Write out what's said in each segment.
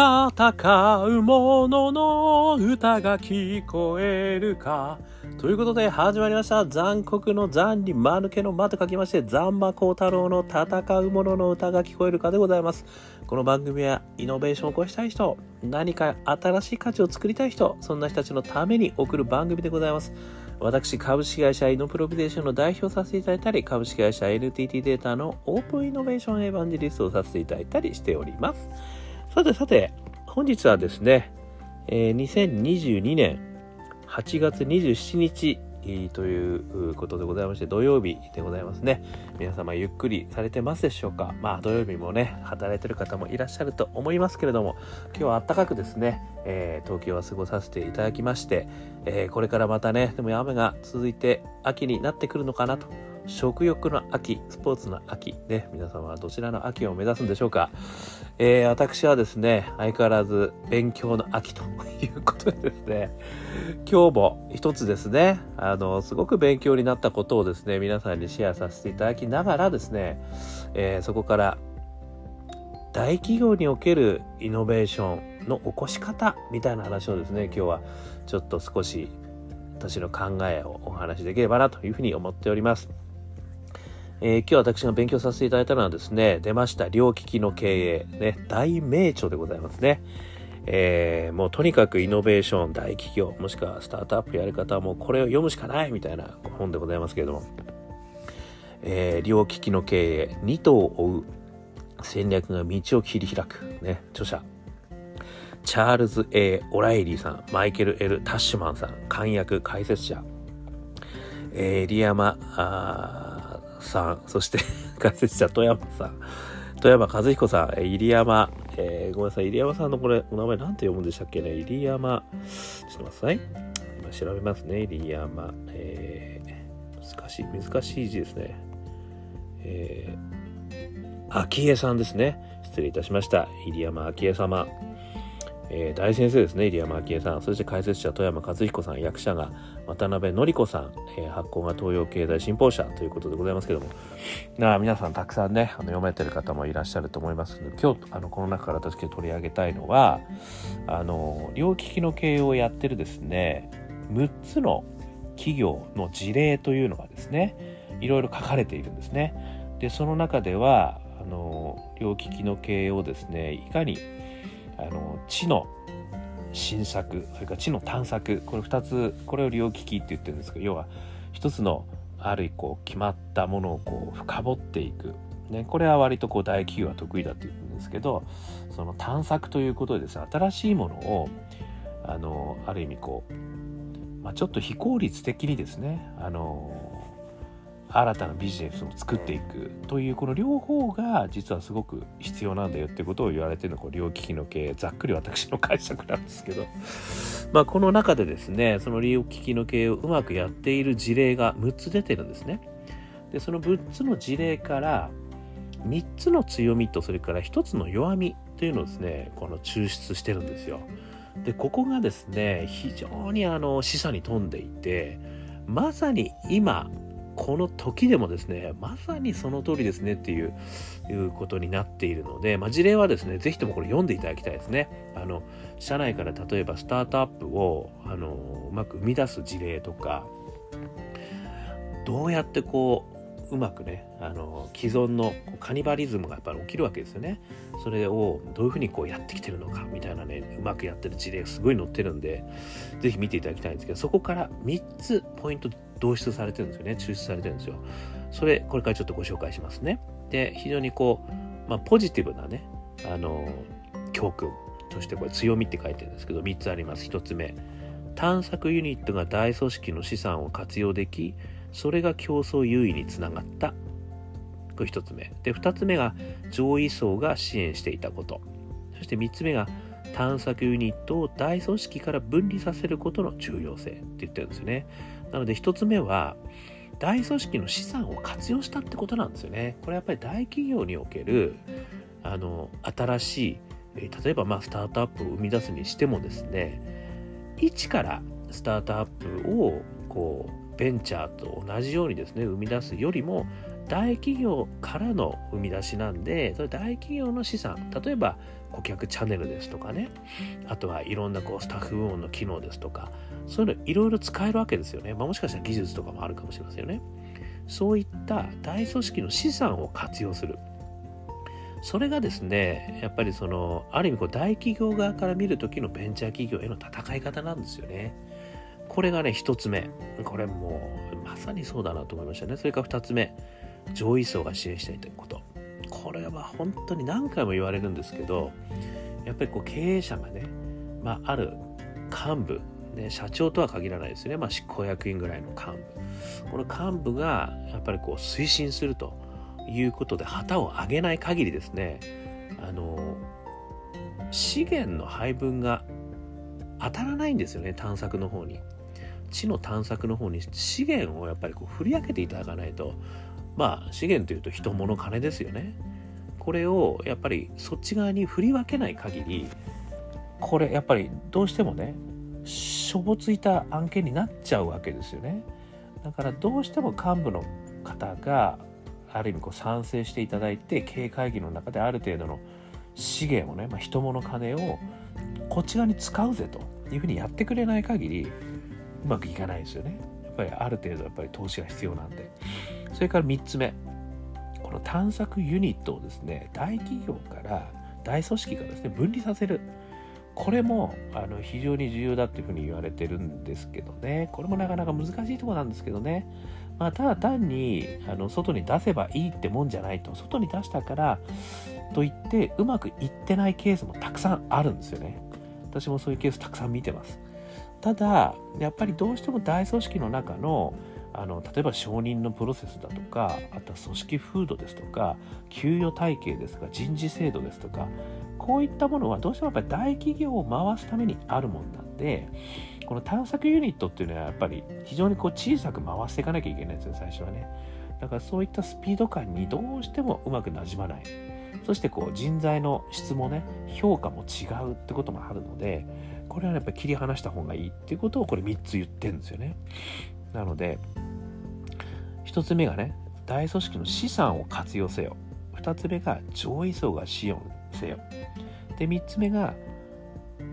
戦う者のの歌が聞こえるか。ということで始まりました。残酷の残に間抜けの間と書きまして、残馬光太郎の戦う者の歌が聞こえるかでございます。この番組はイノベーションを起こしたい人、何か新しい価値を作りたい人、そんな人たちのために送る番組でございます。私、株式会社イノプロビデーションの代表させていただいたり、株式会社 NTT データのオープンイノベーションエヴァンジリストをさせていただいたりしております。さてさて、本日はですね、えー、2022年8月27日ということでございまして、土曜日でございますね。皆様ゆっくりされてますでしょうか？まあ土曜日もね、働いてる方もいらっしゃると思いますけれども、今日は暖かくですね、えー、東京は過ごさせていただきまして、えー、これからまたね、でも雨が続いて秋になってくるのかなと食欲の秋、スポーツの秋、ね、皆様はどちらの秋を目指すんでしょうか。えー、私はですね、相変わらず勉強の秋ということでですね、今日も一つですね、あの、すごく勉強になったことをですね、皆さんにシェアさせていただきながらですね、えー、そこから大企業におけるイノベーションの起こし方みたいな話をですね、今日はちょっと少し私の考えをお話しできればなというふうに思っております。えー、今日私が勉強させていただいたのはですね、出ました、両利きの経営、ね、大名著でございますね。えー、もうとにかくイノベーション、大企業、もしくはスタートアップやる方はもうこれを読むしかないみたいな本でございますけれども、えー、両利きの経営、二頭を追う戦略が道を切り開く、ね、著者、チャールズ・ A・ オライリーさん、マイケル・ L・ タッシュマンさん、漢訳解説者、えー、リアマ・さん、そして 解説者富山さん、富山和彦さん、入山、えー、ごめんなさい、入山さんのこれ、お名前なんて読むんでしたっけね？入山、ちょっと待ってください。今調べますね。入山、えー、難しい、難しい字ですね。えー、昭恵さんですね。失礼いたしました。入山昭恵様。えー、大先生ですね、入山昭恵さん、そして解説者、富山和彦さん、役者が渡辺典子さん、えー、発行が東洋経済新報社ということでございますけども、な皆さんたくさんね、あの読めてる方もいらっしゃると思いますので、今日、あのこの中から私が取り上げたいのは、あの、両利きの経営をやってるですね、6つの企業の事例というのがですね、いろいろ書かれているんですね。で、その中では、あの、両利きの経営をですね、いかにあの知の新作それから知の探索。これ2つこれを両利きって言ってるんですけど要は一つのあるこう決まったものをこう深掘っていく、ね、これは割とこう大企業は得意だっていうんですけどその探索ということでですね新しいものをあのある意味こう、まあ、ちょっと非効率的にですねあの新たなビジネスを作っていくというこの両方が実はすごく必要なんだよってことを言われてるのこ両利きの経営ざっくり私の解釈なんですけど。まあこの中でですねその両利きの経営をうまくやっている事例が6つ出てるんですね。でその6つの事例から3つの強みとそれから1つの弱みというのをですねこの抽出してるんですよ。でここがですね非常にあの示唆に富んでいてまさに今この時でもですね、まさにその通りですねっていういうことになっているので、まあ、事例はですね、是非ともこれ読んでいただきたいですね。あの、社内から例えばスタートアップを、あの、うまく生み出す事例とか、どうやってこう、うまくね、あの、既存のカニバリズムがやっぱり起きるわけですよね。それをどういうふうにこうやってきてるのかみたいなね、うまくやってる事例がすごい載ってるんで、ぜひ見ていただきたいんですけど、そこから3つポイント導出されてるんですよね。抽出されてるんですよ。それ、これからちょっとご紹介しますね。で、非常にこう、まあ、ポジティブなね、あの、教訓としてこれ強みって書いてるんですけど、3つあります。1つ目。探索ユニットが大組織の資産を活用でき、それが競争優位につながった。これ1つ目。で、2つ目が上位層が支援していたこと。そして3つ目が探索ユニットを大組織から分離させることの重要性って言ってるんですよね。なので一つ目は、大組織の資産を活用したってことなんですよね。これやっぱり大企業における、あの、新しい、例えばまあスタートアップを生み出すにしてもですね、一からスタートアップをベンチャーと同じようにですね生み出すよりも大企業からの生み出しなんでそれ大企業の資産例えば顧客チャンネルですとかね。あとはいろんなこうスタッフ部門の機能ですとかそういうのいろいろ使えるわけですよね、まあ、もしかしたら技術とかもあるかもしれませんよね。そういった大組織の資産を活用する。それがですねやっぱりそのある意味こう大企業側から見る時のベンチャー企業への戦い方なんですよね。これがね一つ目。これもうまさにそうだなと思いましたね。それから二つ目。上位層が支援したいということ。これは本当に何回も言われるんですけどやっぱりこう経営者がね、まあ、ある幹部ね、社長とは限らないですね、まあ、執行役員ぐらいの幹部。この幹部がやっぱりこう推進するということで旗を上げない限りですねあの資源の配分が当たらないんですよね探索の方に。地の探索の方に資源をやっぱりこう振り分けていただかないと。まあ資源というと人物金ですよね。これをやっぱりそっち側に振り分けない限りこれやっぱりどうしてもねしょぼついた案件になっちゃうわけですよね。だからどうしても幹部の方がある意味こう賛成していただいて経営会議の中である程度の資源をね、まあ、人物金をこっち側に使うぜというふうにやってくれない限りうまくいかないですよね。やっぱりある程度やっぱり投資が必要なんで。それから3つ目。この探索ユニットをですね大企業から大組織がですね分離させる。これもあの非常に重要だっていうふうに言われてるんですけどね。これもなかなか難しいとこなんですけどね。まあ、ただ単にあの外に出せばいいってもんじゃないと。外に出したからといってうまくいってないケースもたくさんあるんですよね。私もそういうケースたくさん見てます。ただやっぱりどうしても大組織の中のあの例えば承認のプロセスだとかあとは組織風土ですとか給与体系ですとか人事制度ですとかこういったものはどうしてもやっぱり大企業を回すためにあるもんなんでこの探索ユニットっていうのはやっぱり非常にこう小さく回していかなきゃいけないんですよ最初はね。だからそういったスピード感にどうしてもうまくなじまない。そしてこう人材の質もね評価も違うってこともあるのでこれはやっぱり切り離した方がいいっていうことをこれ3つ言ってるんですよね。なので1つ目がね大組織の資産を活用せよ。2つ目が上位層が支援せよ。で3つ目が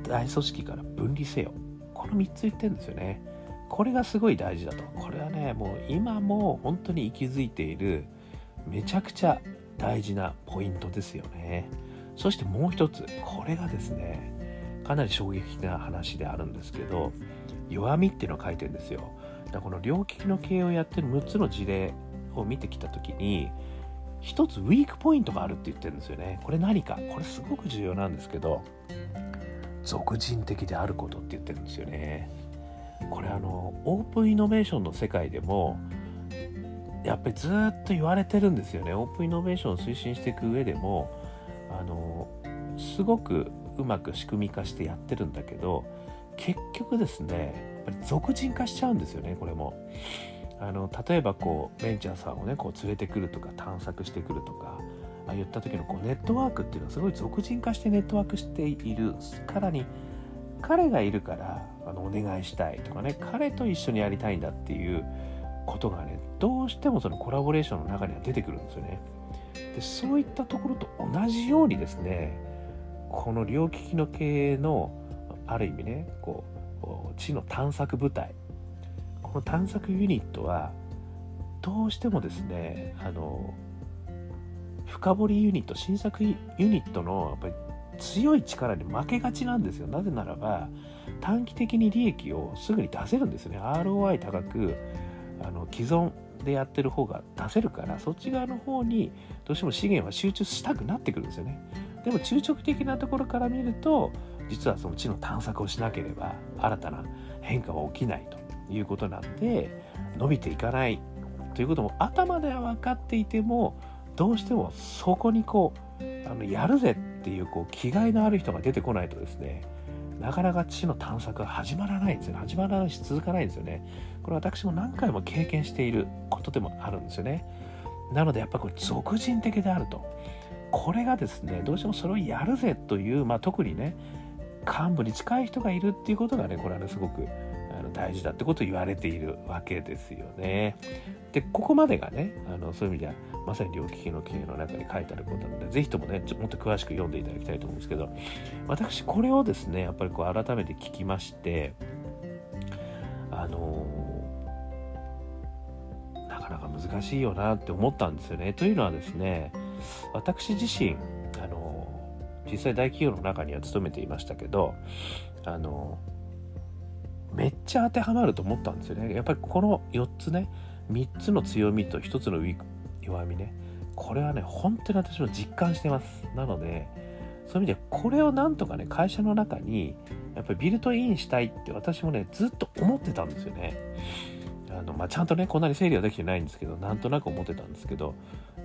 大組織から分離せよ。この3つ言ってるんですよね。これがすごい大事だと。これはねもう今も本当に息づいているめちゃくちゃ大事なポイントですよね。そしてもう一つこれがですねかなり衝撃的な話であるんですけど弱みっていうのを書いてるんですよ。だこの両利きの経営をやってる6つの事例を見てきた時に一つウィークポイントがあるって言ってるんですよね。これ何か？これすごく重要なんですけど俗人的であることって言ってるんですよね。これあのオープンイノベーションの世界でもやっぱりずっと言われてるんですよね。オープンイノベーションを推進していく上でもあのすごくうまく仕組み化してやってるんだけど結局ですねやっぱり俗人化しちゃうんですよねこれもあの例えばこうベンチャーさんをねこう連れてくるとか探索してくるとかあ言った時のこうネットワークっていうのはすごい俗人化してネットワークしているからに彼がいるからあのお願いしたいとかね彼と一緒にやりたいんだっていうことがねどうしてもそのコラボレーションの中には出てくるんですよね。でそういったところと同じようにですねこの両利きの経営のある意味ねこう地の探索部隊。この探索ユニットはどうしてもですねあの深掘りユニット新作ユニットのやっぱり強い力に負けがちなんですよ。なぜならば短期的に利益をすぐに出せるんですね。ROI 高くあの既存でやってる方が出せるからそっち側の方にどうしても資源は集中したくなってくるんですよね。でも中長期的なところから見ると実はその地の探索をしなければ新たな変化は起きないということなんで伸びていかないということも頭では分かっていてもどうしてもそこにこうあのやるぜっていうこう気概のある人が出てこないとですねなかなか地の探索が始まらないんですよね。始まらないし続かないんですよね。これ私も何回も経験していることでもあるんですよね。なのでやっぱこれ俗人的であると。これがですねどうしてもそれをやるぜという、まあ、特にね幹部に近い人がいるっていうことがねこれはねすごくあの大事だってことを言われているわけですよね。でここまでがねあのそういう意味ではまさに両利きの経営の中に書いてあることなので是非ともねちょもっと詳しく読んでいただきたいと思うんですけど私これをですねやっぱりこう改めて聞きましてあのなかなか難しいよなって思ったんですよね。というのはですね私自身あの実際大企業の中には勤めていましたけどあのめっちゃ当てはまると思ったんですよね。やっぱりこの4つね3つの強みと1つの弱みねこれはね本当に私も実感してますなのでそういう意味でこれをなんとかね会社の中にやっぱりビルトインしたいって私もねずっと思ってたんですよねあの、まあ、ちゃんとねこんなに整理はできてないんですけどなんとなく思ってたんですけど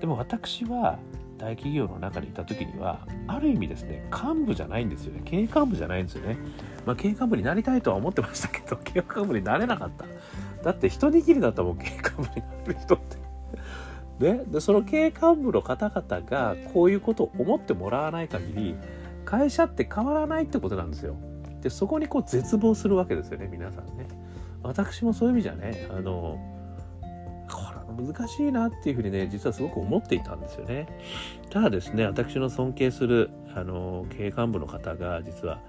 でも私は大企業の中にいた時にはある意味ですね幹部じゃないんですよね。経営幹部じゃないんですよね。まあ経営幹部になりたいとは思ってましたけど 経営幹部になれなかった。だって一握りだったもん経営幹部になる人って。ね、でその経営幹部の方々がこういうことを思ってもらわない限り会社って変わらないってことなんですよ。でそこにこう絶望するわけですよね皆さんね。私もそういう意味じゃねあの難しいなっていうふうにね実はすごく思っていたんですよね。ただですね私の尊敬するあの経営幹部の方が実は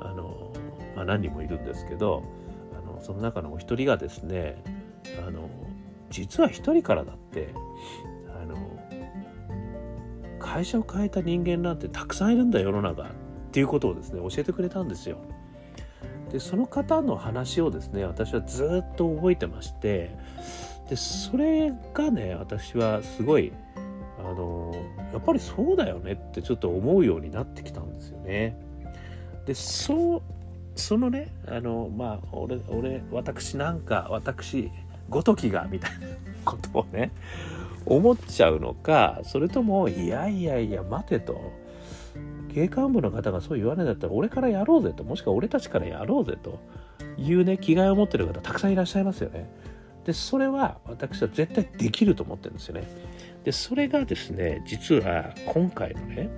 あの、まあ、何人もいるんですけどあのその中のお一人がですねあの実は一人からだってあの会社を変えた人間なんてたくさんいるんだ世の中っていうことをですね教えてくれたんですよ。でその方の話をですね私はずっと覚えてましてでそれがね私はすごいあのやっぱりそうだよねってちょっと思うようになってきたんですよね。でそうそのねあのまあ俺俺私なんか私ごときがみたいなことをね思っちゃうのかそれともいやいやいや待てと経営幹部の方がそう言わないんだったら俺からやろうぜともしくは俺たちからやろうぜというね気概を持ってる方たくさんいらっしゃいますよね。でそれは私は絶対できると思ってるんですよね。でそれがですね実は今回のね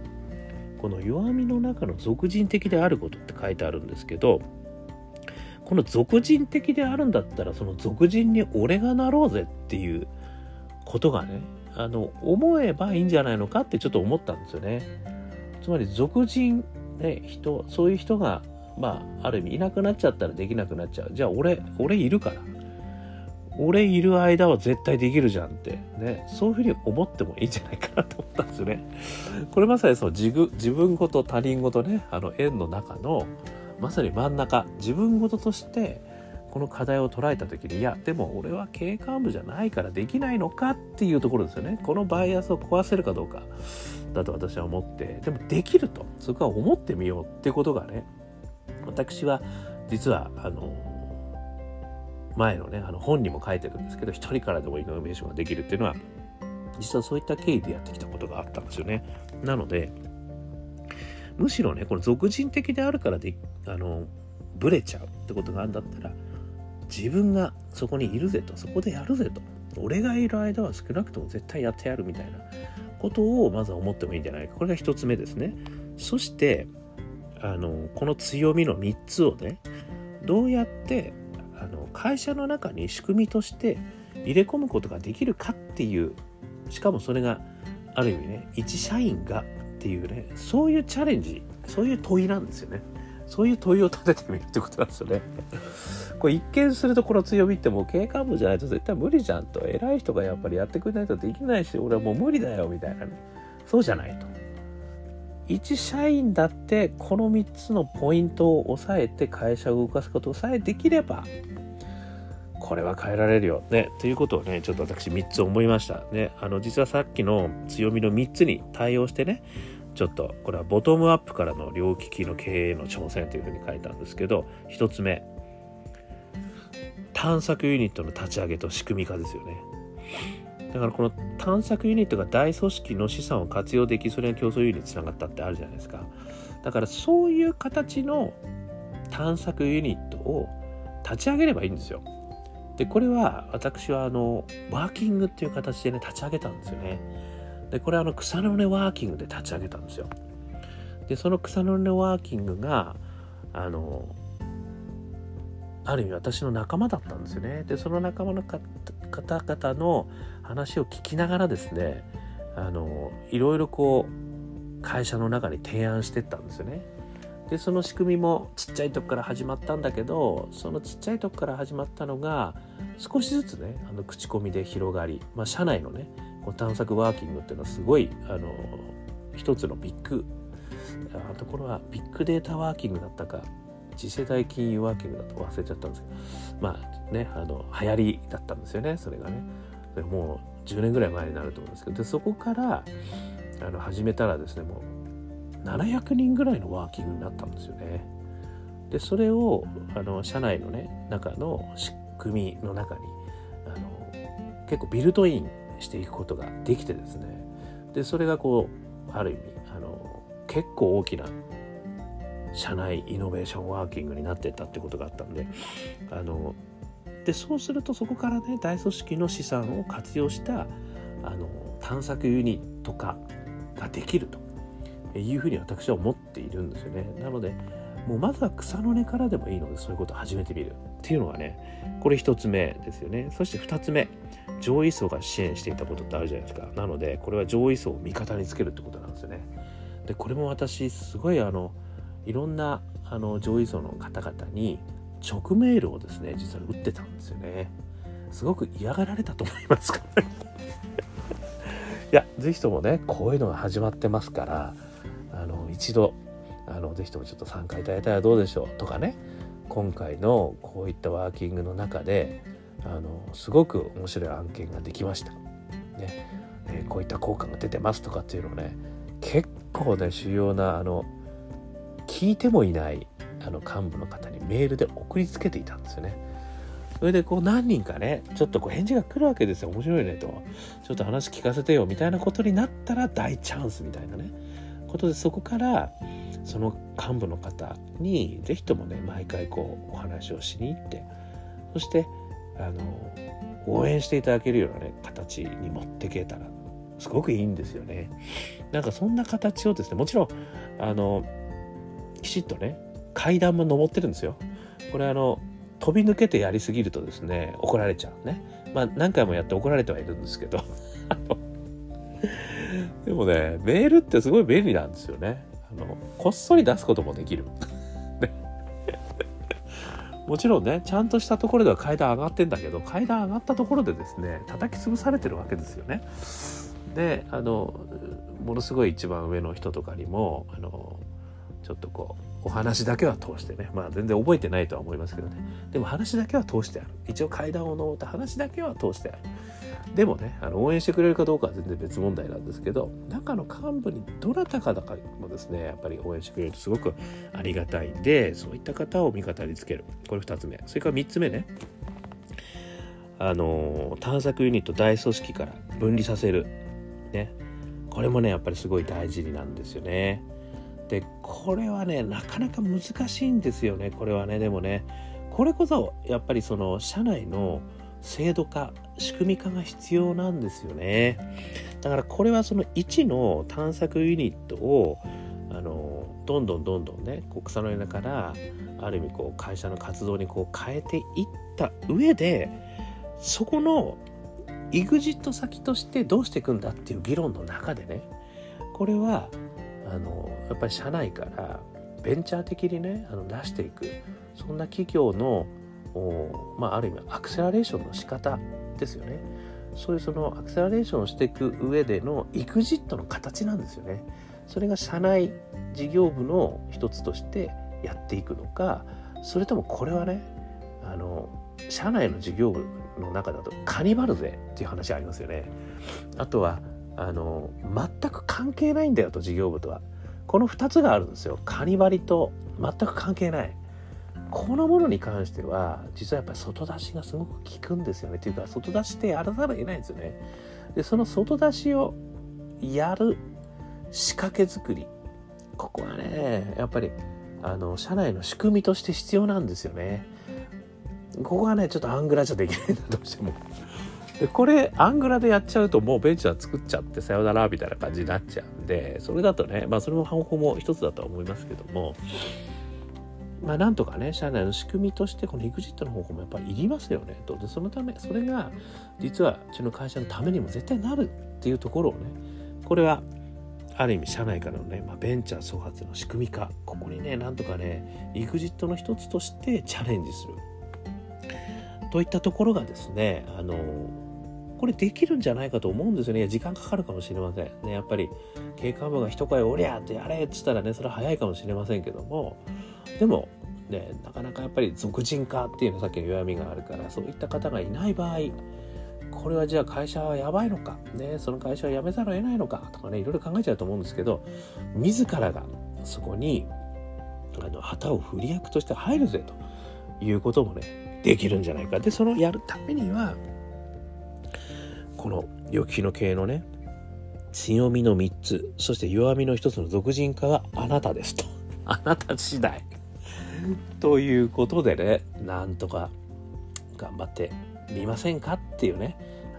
この弱みの中の俗人的であることって書いてあるんですけどこの俗人的であるんだったらその俗人に俺がなろうぜっていうことがねあの思えばいいんじゃないのかってちょっと思ったんですよね。つまり俗人ね人そういう人がまあある意味いなくなっちゃったらできなくなっちゃうじゃあ俺俺いるから俺いる間は絶対できるじゃんって。ね。そういうふうに思ってもいいんじゃないかなと思ったんですよね。これまさにその自自分ごと他人ごとねあの円の中のまさに真ん中自分事ととしてこの課題を捉えた時にいやでも俺は経営幹部じゃないからできないのかっていうところですよね。このバイアスを壊せるかどうか。だと私は思って。でもできると。そこは思ってみようってことがね私は実はあの前のねあの本にも書いてるんですけど一人からでもイノベーションができるっていうのは実はそういった経緯でやってきたことがあったんですよね。なのでむしろねこの俗人的であるからであのブレちゃうってことがあるんだったら自分がそこにいるぜとそこでやるぜと俺がいる間は少なくとも絶対やってやるみたいなことをまずは思ってもいいんじゃないか。これが一つ目ですね。そしてあのこの強みの3つをねどうやってあの会社の中に仕組みとして入れ込むことができるかっていうしかもそれがある意味ね一社員がっていうねそういうチャレンジそういう問いなんですよね。そういう問いを立ててみるってことなんですよね。これ一見するとこの強みってもう経営幹部じゃないと絶対無理じゃんと。偉い人がやっぱりやってくれないとできないし俺はもう無理だよみたいなね。そうじゃないと。一社員だってこの3つのポイントを押さえて会社を動かすことさえできればこれは変えられるよね。ということをねちょっと私3つ思いました。ねあの実はさっきの強みの3つに対応してねちょっとこれはボトムアップからの両利きの経営の挑戦というふうに書いたんですけど1つ目探索ユニットの立ち上げと仕組み化ですよね。だからこの探索ユニットが大組織の資産を活用できそれが競争優位につながったってあるじゃないですか。だからそういう形の探索ユニットを立ち上げればいいんですよ。でこれは私はあのワーキングっていう形でね立ち上げたんですよね。でこれはあの草の根ワーキングで立ち上げたんですよ。でその草の根ワーキングがあのある意味私の仲間だったんですよね。でその仲間の方々の話を聞きながらですねあのいろいろこう会社の中に提案してったんですよね。でその仕組みもちっちゃいとこから始まったんだけどそのちっちゃいとこから始まったのが少しずつねあの口コミで広がり、まあ、社内のねこう探索ワーキングっていうのはすごいあの一つのビッグあところはビッグデータワーキングだったか次世代金融ワーキングだと忘れちゃったんですけどまあねあの流行りだったんですよねそれがね。もう10年ぐらい前になると思うんですけどでそこからあの始めたらですねもう700人ぐらいのワーキングになったんですよね。でそれをあの社内のね中の仕組みの中にあの結構ビルトインしていくことができてですね。でそれがこうある意味あの結構大きな社内イノベーションワーキングになってったってことがあったんであのでそうするとそこからね大組織の資産を活用したあの探索ユニット化ができると。いうふうに私は思っているんですよね。なのでもうまずは草の根からでもいいのでそういうことを始めてみるっていうのがねこれ1つ目ですよね。そして2つ目上位層が支援していたことってあるじゃないですか。なのでこれは上位層を味方につけるってことなんですよね。でこれも私すごいあのいろんなあの上位層の方々に直メールをですね実は打ってたんですよね。すごく嫌がられたと思いますからいや是非ともねこういうのが始まってますからあの一度あのぜひともちょっと参加いただいたらどうでしょうとかね。今回のこういったワーキングの中であのすごく面白い案件ができました、ね。えー、こういった効果が出てますとかっていうのをね結構ね主要なあの聞いてもいないあの幹部の方にメールで送りつけていたんですよね。それでこう何人かねちょっとこう返事が来るわけですよ面白いねとちょっと話聞かせてよみたいなことになったら大チャンスみたいなねことでそこからその幹部の方に是非ともね毎回こうお話をしに行ってそしてあの応援していただけるようなね形に持ってけたらすごくいいんですよね。なんかそんな形をですねもちろんあのきちっとね階段も登ってるんですよ。これあの飛び抜けてやりすぎるとですね怒られちゃうね。まあ何回もやって怒られてはいるんですけど でもねメールってすごい便利なんですよね。あのこっそり出すこともできる。もちろんねちゃんとしたところでは階段上がってんだけど階段上がったところでですね叩き潰されてるわけですよね。であのものすごい一番上の人とかにもあのちょっとこうお話だけは通してね。まあ全然覚えてないとは思いますけどね。でも話だけは通してある。一応階段を登った話だけは通してある。でもねあの応援してくれるかどうかは全然別問題なんですけど中の幹部にどなたかだかもですねやっぱり応援してくれるとすごくありがたいんでそういった方を味方につける。これ2つ目。それから3つ目ね。あの探索ユニット大組織から分離させる。ね。これもねやっぱりすごい大事になんですよね。でこれはねなかなか難しいんですよねこれはね。でもねこれこそやっぱりその社内の制度化仕組み化が必要なんですよね。だからこれはその1の探索ユニットをあのどんどんどんどんねこう草の根からある意味こう会社の活動にこう変えていった上でそこの EXIT 先としてどうしていくんだっていう議論の中でねこれはあのやっぱり社内からベンチャー的にねあの出していくそんな企業のまあ、ある意味アクセラレーションの仕方ですよね。そういうそのアクセラレーションをしていく上での EXIT の形なんですよね。それが社内事業部の一つとしてやっていくのかそれともこれはねあの社内の事業部の中だとカニバル税っていう話ありますよね。あとはあの全く関係ないんだよと事業部とは。この2つがあるんですよ。カニバリと全く関係ない。このものに関しては実はやっぱり外出しがすごく効くんですよね。というか外出しってやらざるを得ないんですよね。でその外出しをやる仕掛け作り。ここはねやっぱりあの社内の仕組みとして必要なんですよね。ここがねちょっとアングラじゃできないんだどうしても。でこれアングラでやっちゃうともうベンチャー作っちゃってさよならみたいな感じになっちゃうんでそれだとねまあそれも方法も一つだとは思いますけどもまあ、なんとかね、社内の仕組みとして、この EXIT の方法もやっぱりいりますよね、と。で、そのため、それが、実は、うちの会社のためにも絶対なるっていうところをね、これは、ある意味、社内からのね、まあ、ベンチャー創発の仕組み化、ここにね、なんとかね、EXIT の一つとしてチャレンジする。といったところがですね、あの、これできるんじゃないかと思うんですよね。時間かかるかもしれません。ね、やっぱり、経過部が一声おりゃってやれって言ったらね、それは早いかもしれませんけども、でも、ね、なかなかやっぱり俗人化っていうのさっきの弱みがあるからそういった方がいない場合これはじゃあ会社はやばいのか、ね、その会社は辞めざるを得ないのか？とかねいろいろ考えちゃうと思うんですけど自らがそこにあの旗を振り役として入るぜということもねできるんじゃないかでそのやるためにはこの預金の系のね強みの3つそして弱みの1つの俗人化はあなたですと。あなた次第。ということでね、なんとか頑張ってみませんかっていうね、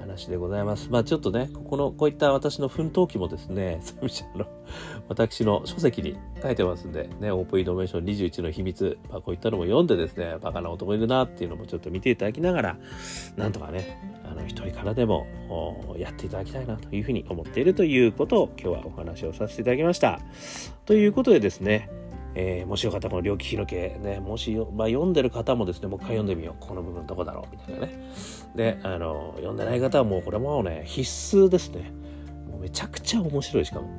話でございます。まあちょっとね、ここの、こういった私の奮闘記もですね、の私の書籍に書いてますんで、ね、オープンイノベーション21の秘密、まあこういったのも読んでですね、バカな男いるなっていうのもちょっと見ていただきながら、なんとかね、あの、一人からでもやっていただきたいなというふうに思っているということを今日はお話をさせていただきました。ということでですね、えー、もしよかったらこの猟奇日の系ね、もしまあ、読んでる方もですね、もう一回読んでみよう。この部分どこだろうみたいなね。で、あの、読んでない方はもうこれもね、必須ですね。もうめちゃくちゃ面白いしかも。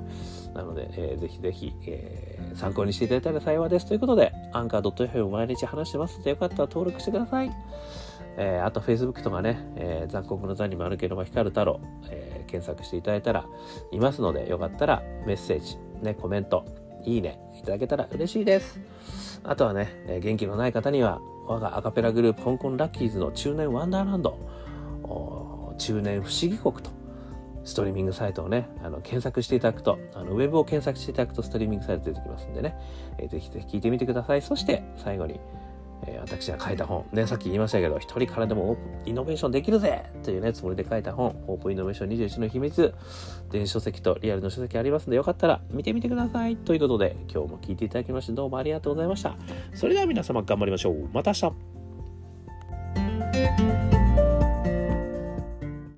なので、えー、ぜひぜひ、えー、参考にしていただいたら幸いです。ということで、アンカー .fm 毎日話してますので、よかったら登録してください。えー、あと Facebook とかね、えー、残酷の残にもあるけども光る太郎、えー、検索していただいたらいますので、よかったらメッセージ、ね、コメント、いいねいただけたら嬉しいです。あとはね、え元気のない方には、我がアカペラグループ、香港ラッキーズの中年ワンダーランド、中年不思議国と、ストリーミングサイトをね、あの検索していただくと、あのウェブを検索していただくとストリーミングサイト出てきますんでね、えー、ぜひぜひ聞いてみてください。そして最後に、えー、私が書いた本、ね、さっき言いましたけど、一人からでもイノベーションできるぜというね、つもりで書いた本、オープンイノベーション21の秘密、電子書籍とリアルの書籍ありますので、よかったら見てみてください。ということで、今日も聞いていただきましてどうもありがとうございました。それでは皆様頑張りましょう。また明日